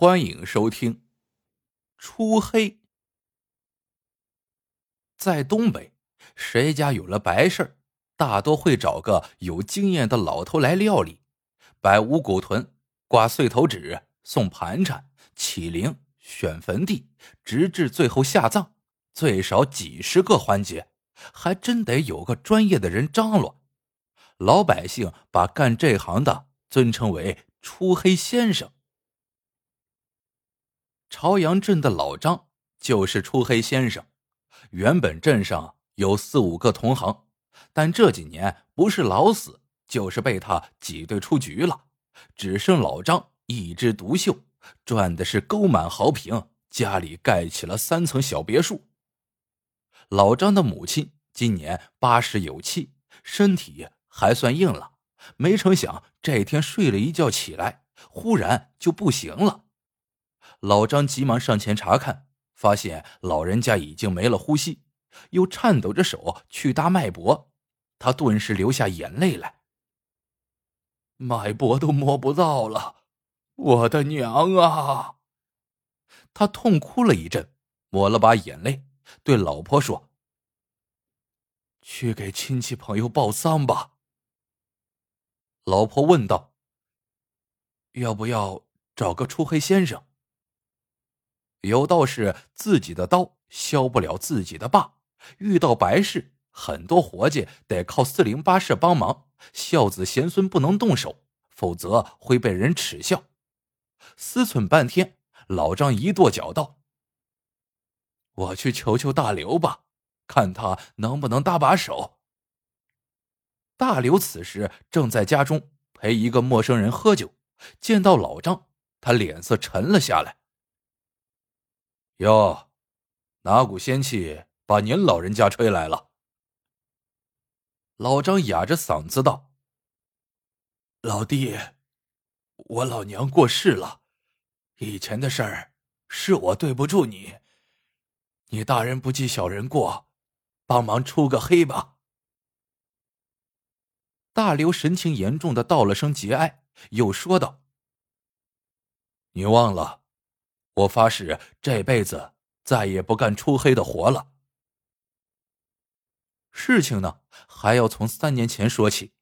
欢迎收听。初黑，在东北，谁家有了白事儿，大多会找个有经验的老头来料理，摆五谷屯、挂碎头纸、送盘缠、起灵、选坟地，直至最后下葬，最少几十个环节，还真得有个专业的人张罗。老百姓把干这行的尊称为“初黑先生”。朝阳镇的老张就是初黑先生。原本镇上有四五个同行，但这几年不是老死，就是被他挤兑出局了，只剩老张一枝独秀，赚的是沟满壕平，家里盖起了三层小别墅。老张的母亲今年八十有七，身体还算硬朗，没成想这天睡了一觉起来，忽然就不行了。老张急忙上前查看，发现老人家已经没了呼吸，又颤抖着手去搭脉搏，他顿时流下眼泪来。脉搏都摸不到了，我的娘啊！他痛哭了一阵，抹了把眼泪，对老婆说：“去给亲戚朋友报丧吧。”老婆问道：“要不要找个出黑先生？”有道是自己的刀削不了自己的疤，遇到白事，很多活计得靠四邻八舍帮忙，孝子贤孙不能动手，否则会被人耻笑。思忖半天，老张一跺脚道：“我去求求大刘吧，看他能不能搭把手。”大刘此时正在家中陪一个陌生人喝酒，见到老张，他脸色沉了下来。哟，哪股仙气把您老人家吹来了？老张哑着嗓子道：“老弟，我老娘过世了，以前的事儿是我对不住你，你大人不计小人过，帮忙出个黑吧。”大刘神情严重的道了声节哀，又说道：“你忘了。”我发誓这辈子再也不干出黑的活了。事情呢，还要从三年前说起。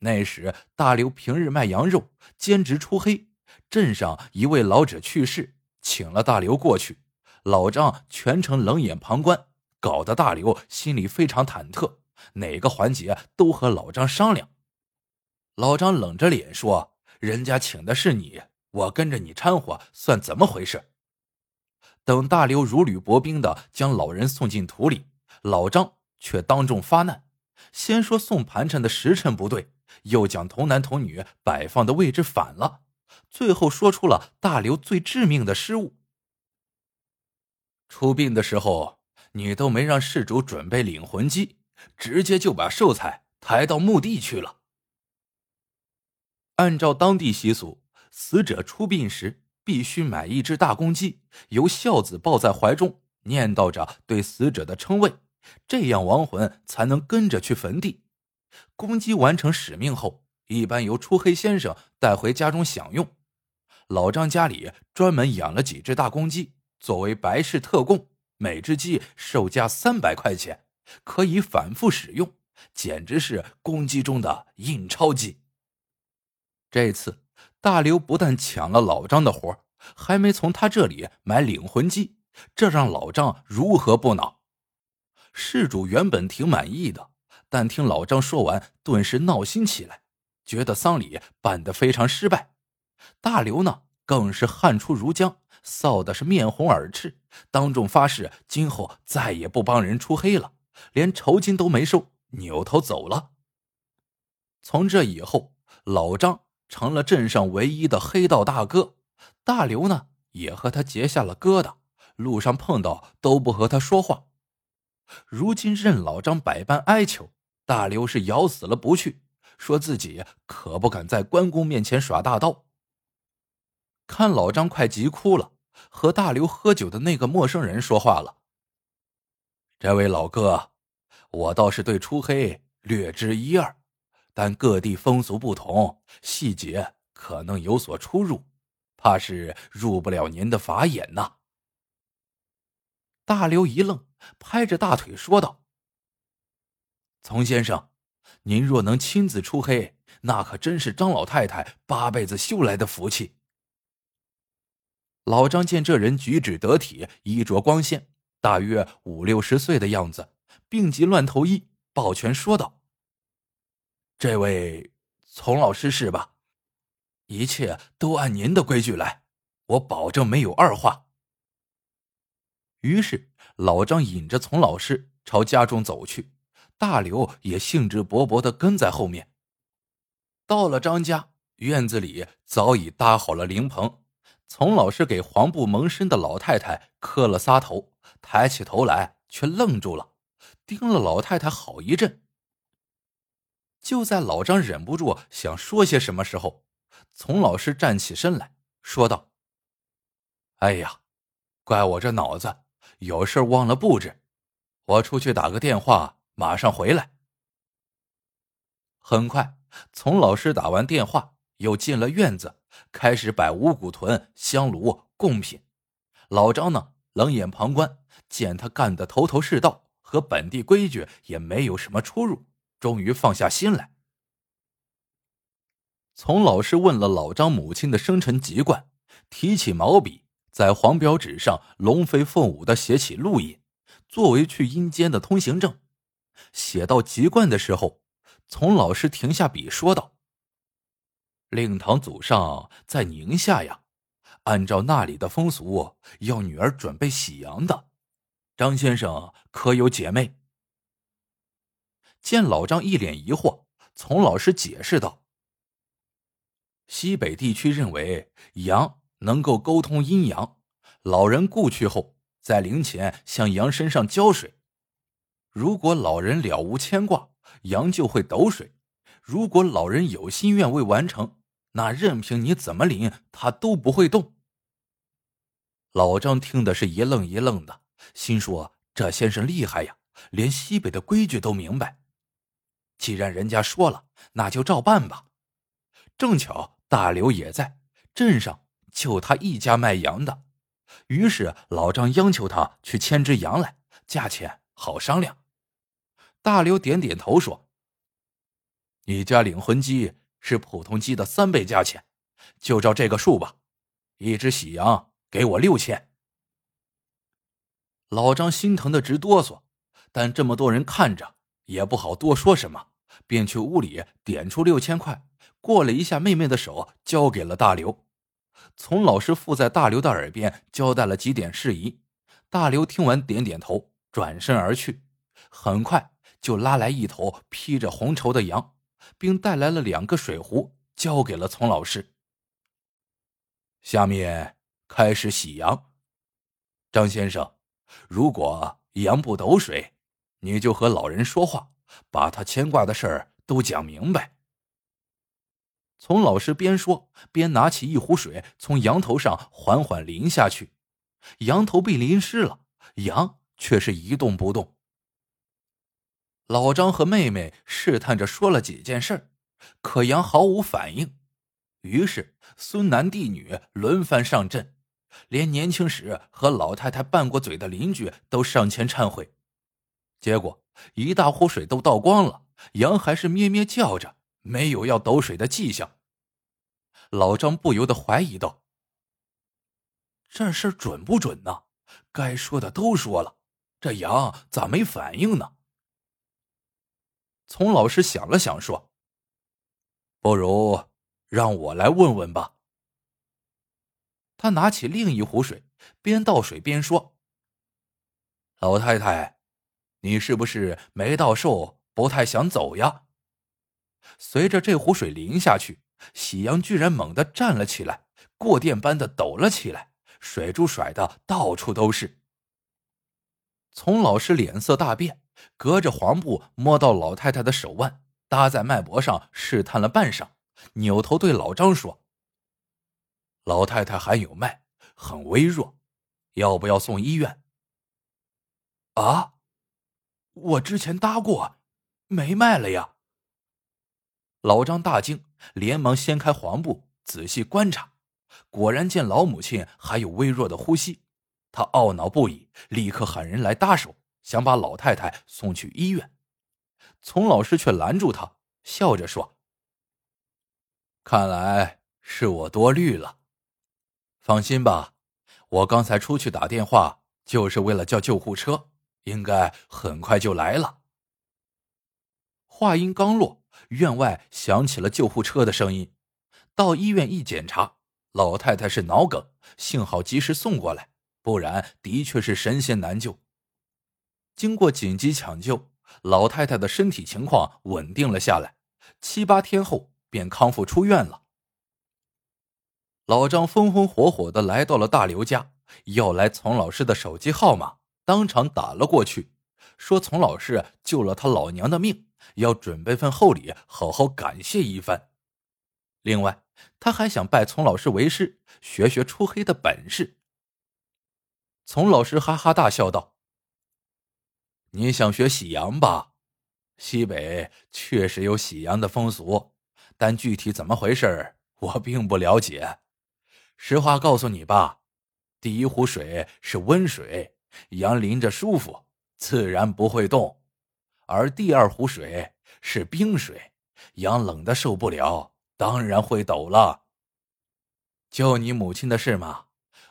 那时大刘平日卖羊肉，兼职出黑。镇上一位老者去世，请了大刘过去。老张全程冷眼旁观，搞得大刘心里非常忐忑，哪个环节都和老张商量。老张冷着脸说：“人家请的是你，我跟着你掺和，算怎么回事？”等大刘如履薄冰的将老人送进土里，老张却当众发难，先说送盘缠的时辰不对，又将童男童女摆放的位置反了，最后说出了大刘最致命的失误：出殡的时候，你都没让事主准备领魂机，直接就把寿材抬到墓地去了。按照当地习俗，死者出殡时。必须买一只大公鸡，由孝子抱在怀中，念叨着对死者的称谓，这样亡魂才能跟着去坟地。公鸡完成使命后，一般由出黑先生带回家中享用。老张家里专门养了几只大公鸡，作为白事特供，每只鸡售价三百块钱，可以反复使用，简直是公鸡中的印钞机。这次。大刘不但抢了老张的活还没从他这里买领魂机，这让老张如何不恼？事主原本挺满意的，但听老张说完，顿时闹心起来，觉得丧礼办得非常失败。大刘呢，更是汗出如浆，臊的是面红耳赤，当众发誓今后再也不帮人出黑了，连酬金都没收，扭头走了。从这以后，老张。成了镇上唯一的黑道大哥，大刘呢也和他结下了疙瘩，路上碰到都不和他说话。如今任老张百般哀求，大刘是咬死了不去，说自己可不敢在关公面前耍大刀。看老张快急哭了，和大刘喝酒的那个陌生人说话了：“这位老哥，我倒是对出黑略知一二。”但各地风俗不同，细节可能有所出入。怕是入不了您的法眼呐。”大刘一愣，拍着大腿说道：“丛先生，您若能亲自出黑，那可真是张老太太八辈子修来的福气。”老张见这人举止得体，衣着光鲜，大约五六十岁的样子，病急乱投医，抱拳说道：“这位丛老师是吧？一切都按您的规矩来，我保证没有二话。”于是老张引着丛老师朝家中走去，大刘也兴致勃勃的跟在后面。到了张家院子里，早已搭好了灵棚。丛老师给黄布蒙身的老太太磕了仨头，抬起头来却愣住了，盯了老太太好一阵。就在老张忍不住想说些什么时候，丛老师站起身来说道：“哎呀，怪我这脑子有事忘了布置，我出去打个电话，马上回来。”很快，丛老师打完电话，又进了院子。开始摆五谷屯、香炉、贡品，老张呢冷眼旁观，见他干得头头是道，和本地规矩也没有什么出入，终于放下心来。从老师问了老张母亲的生辰籍贯，提起毛笔，在黄表纸上龙飞凤舞的写起路印，作为去阴间的通行证。写到籍贯的时候，从老师停下笔，说道。令堂祖上在宁夏呀，按照那里的风俗，要女儿准备喜洋的。张先生可有姐妹？见老张一脸疑惑，从老师解释道：“西北地区认为羊能够沟通阴阳，老人故去后，在灵前向羊身上浇水。如果老人了无牵挂，羊就会抖水；如果老人有心愿未完成，那任凭你怎么领，他都不会动。老张听的是一愣一愣的，心说：“这先生厉害呀，连西北的规矩都明白。既然人家说了，那就照办吧。”正巧大刘也在镇上，就他一家卖羊的，于是老张央求他去牵只羊来，价钱好商量。大刘点点头说：“你家领魂鸡。”是普通鸡的三倍价钱，就照这个数吧。一只喜羊给我六千。老张心疼的直哆嗦，但这么多人看着，也不好多说什么，便去屋里点出六千块，过了一下妹妹的手，交给了大刘。从老师附在大刘的耳边交代了几点事宜，大刘听完点点头，转身而去。很快就拉来一头披着红绸的羊。并带来了两个水壶，交给了丛老师。下面开始洗羊，张先生，如果羊不抖水，你就和老人说话，把他牵挂的事儿都讲明白。丛老师边说边拿起一壶水，从羊头上缓缓淋下去，羊头被淋湿了，羊却是一动不动。老张和妹妹试探着说了几件事可羊毫无反应。于是孙男弟女轮番上阵，连年轻时和老太太拌过嘴的邻居都上前忏悔。结果一大壶水都倒光了，羊还是咩咩叫着，没有要抖水的迹象。老张不由得怀疑道：“这事准不准呢？该说的都说了，这羊咋没反应呢？”丛老师想了想，说：“不如让我来问问吧。”他拿起另一壶水，边倒水边说：“老太太，你是不是没到寿，不太想走呀？”随着这壶水淋下去，喜羊居然猛地站了起来，过电般的抖了起来，水珠甩的到处都是。丛老师脸色大变。隔着黄布摸到老太太的手腕，搭在脉搏上试探了半晌，扭头对老张说：“老太太还有脉，很微弱，要不要送医院？”啊！我之前搭过，没卖了呀！老张大惊，连忙掀开黄布，仔细观察，果然见老母亲还有微弱的呼吸，他懊恼不已，立刻喊人来搭手，想把老太太送去医院。丛老师却拦住他，笑着说：“看来是我多虑了。放心吧，我刚才出去打电话，就是为了叫救护车，应该很快就来了。”话音刚落，院外响起了救护车的声音。到医院一检查，老太太是脑梗，幸好及时送过来，不然的确是神仙难救。经过紧急抢救，老太太的身体情况稳定了下来，七八天后便康复出院了。老张风风火火的来到了大刘家，要来丛老师的手机号码，当场打了过去，说丛老师救了他老娘的命，要准备份厚礼，好好感谢一番。另外。他还想拜丛老师为师，学学出黑的本事。丛老师哈哈大笑道：“你想学喜阳吧？西北确实有喜阳的风俗，但具体怎么回事我并不了解。实话告诉你吧，第一壶水是温水，羊淋着舒服，自然不会动；而第二壶水是冰水，羊冷的受不了。”当然会抖了。救你母亲的事嘛，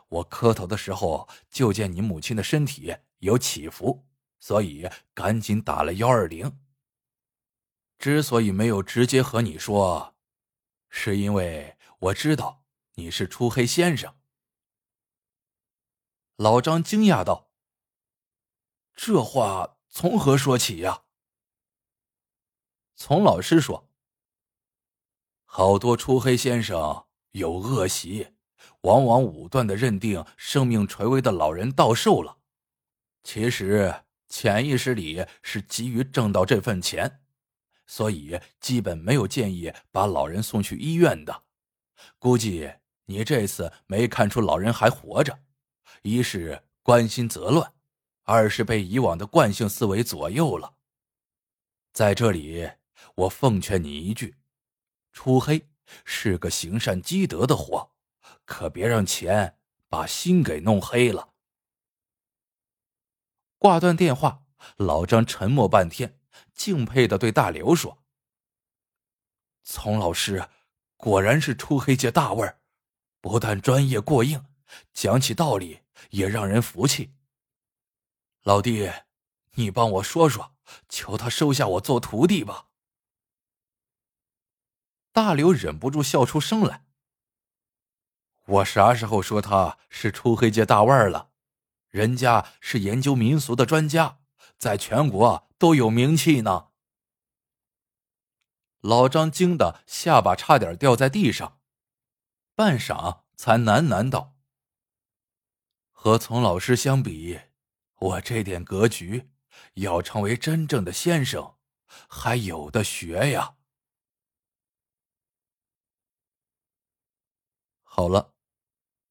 我磕头的时候就见你母亲的身体有起伏，所以赶紧打了幺二零。之所以没有直接和你说，是因为我知道你是初黑先生。老张惊讶道：“这话从何说起呀？”从老师说。好多初黑先生有恶习，往往武断的认定生命垂危的老人到寿了，其实潜意识里是急于挣到这份钱，所以基本没有建议把老人送去医院的。估计你这次没看出老人还活着，一是关心则乱，二是被以往的惯性思维左右了。在这里，我奉劝你一句。出黑是个行善积德的活，可别让钱把心给弄黑了。挂断电话，老张沉默半天，敬佩的对大刘说：“丛老师果然是出黑界大腕儿，不但专业过硬，讲起道理也让人服气。老弟，你帮我说说，求他收下我做徒弟吧。”大刘忍不住笑出声来。我啥时候说他是出黑界大腕了？人家是研究民俗的专家，在全国都有名气呢。老张惊得下巴差点掉在地上，半晌才喃喃道：“和丛老师相比，我这点格局，要成为真正的先生，还有的学呀。”好了，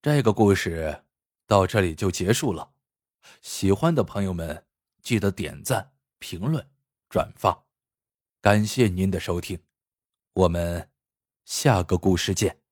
这个故事到这里就结束了。喜欢的朋友们，记得点赞、评论、转发，感谢您的收听，我们下个故事见。